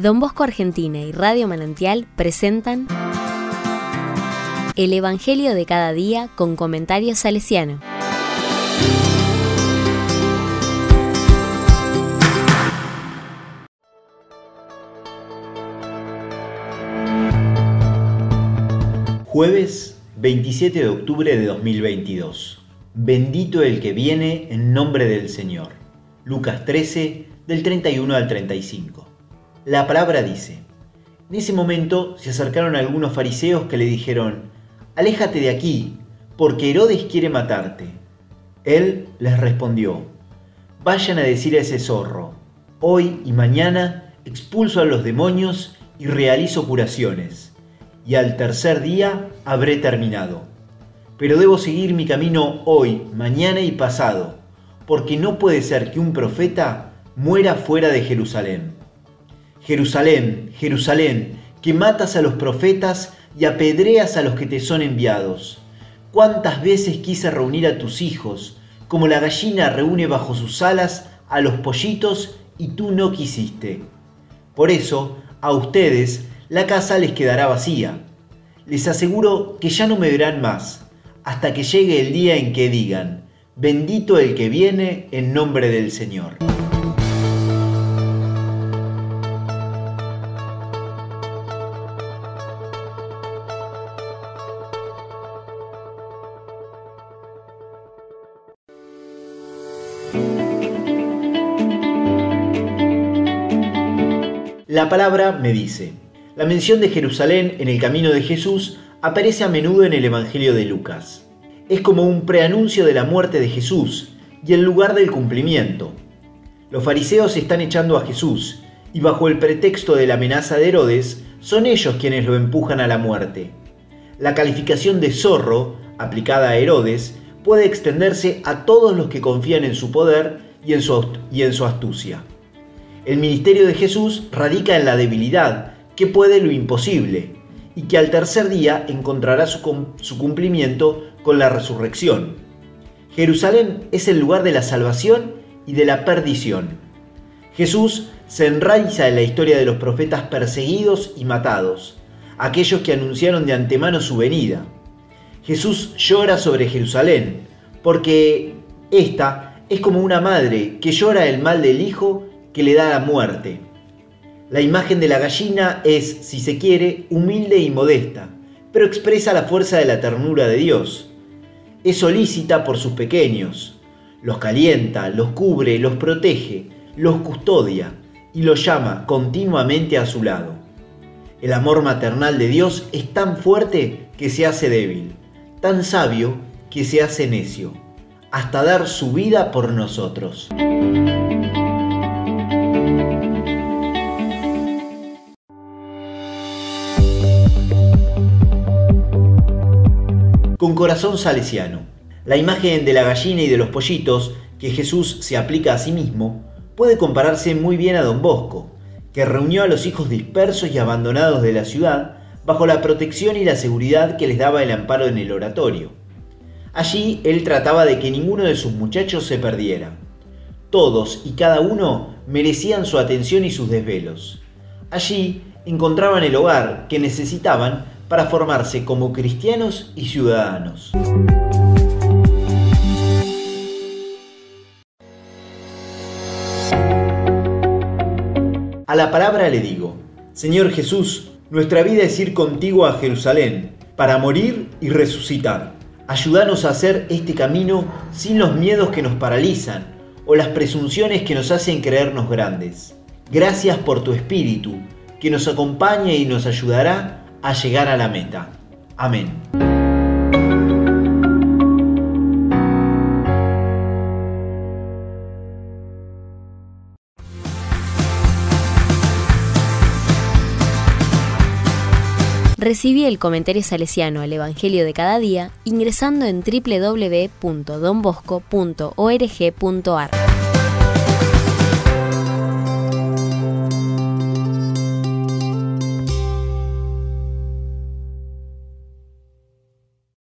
Don Bosco Argentina y Radio Manantial presentan El Evangelio de cada día con comentarios salesiano. Jueves 27 de octubre de 2022. Bendito el que viene en nombre del Señor. Lucas 13 del 31 al 35. La palabra dice, en ese momento se acercaron algunos fariseos que le dijeron, Aléjate de aquí, porque Herodes quiere matarte. Él les respondió, Vayan a decir a ese zorro, hoy y mañana expulso a los demonios y realizo curaciones y al tercer día habré terminado. Pero debo seguir mi camino hoy, mañana y pasado, porque no puede ser que un profeta muera fuera de Jerusalén. Jerusalén, Jerusalén, que matas a los profetas y apedreas a los que te son enviados. ¿Cuántas veces quise reunir a tus hijos, como la gallina reúne bajo sus alas a los pollitos y tú no quisiste? Por eso, a ustedes la casa les quedará vacía. Les aseguro que ya no me verán más, hasta que llegue el día en que digan, bendito el que viene en nombre del Señor. La palabra me dice, la mención de Jerusalén en el camino de Jesús aparece a menudo en el Evangelio de Lucas. Es como un preanuncio de la muerte de Jesús y el lugar del cumplimiento. Los fariseos están echando a Jesús y bajo el pretexto de la amenaza de Herodes, son ellos quienes lo empujan a la muerte. La calificación de zorro, aplicada a Herodes, puede extenderse a todos los que confían en su poder y en su, y en su astucia. El ministerio de Jesús radica en la debilidad que puede lo imposible y que al tercer día encontrará su, cumplimiento con la resurrección. Jerusalén es el lugar de la salvación y de la perdición. Jesús se enraiza en la historia de los profetas perseguidos y matados, aquellos que anunciaron de antemano su venida. Jesús llora sobre Jerusalén, porque esta es como una madre que llora el mal del hijo que le da la muerte. La imagen de la gallina es, si se quiere, humilde y modesta, pero expresa la fuerza de la ternura de Dios. Es solícita por sus pequeños, los calienta, los cubre, los protege, los custodia y los llama continuamente a su lado. El amor maternal de Dios es tan fuerte que se hace débil, tan sabio que se hace necio, hasta dar su vida por nosotros. Con corazón salesiano. La imagen de la gallina y de los pollitos que Jesús se aplica a sí mismo puede compararse muy bien a don Bosco, que reunió a los hijos dispersos y abandonados de la ciudad bajo la protección y la seguridad que les daba el amparo en el oratorio. Allí él trataba de que ninguno de sus muchachos se perdiera. Todos y cada uno merecían su atención y sus desvelos. Allí encontraban el hogar que necesitaban para formarse como cristianos y ciudadanos. A la palabra le digo, Señor Jesús, nuestra vida es ir contigo a Jerusalén para morir y resucitar. Ayúdanos a hacer este camino sin los miedos que nos paralizan o las presunciones que nos hacen creernos grandes. Gracias por tu Espíritu, que nos acompaña y nos ayudará a llegar a la meta. Amén. Recibí el comentario salesiano al Evangelio de cada día ingresando en www.donbosco.org.ar.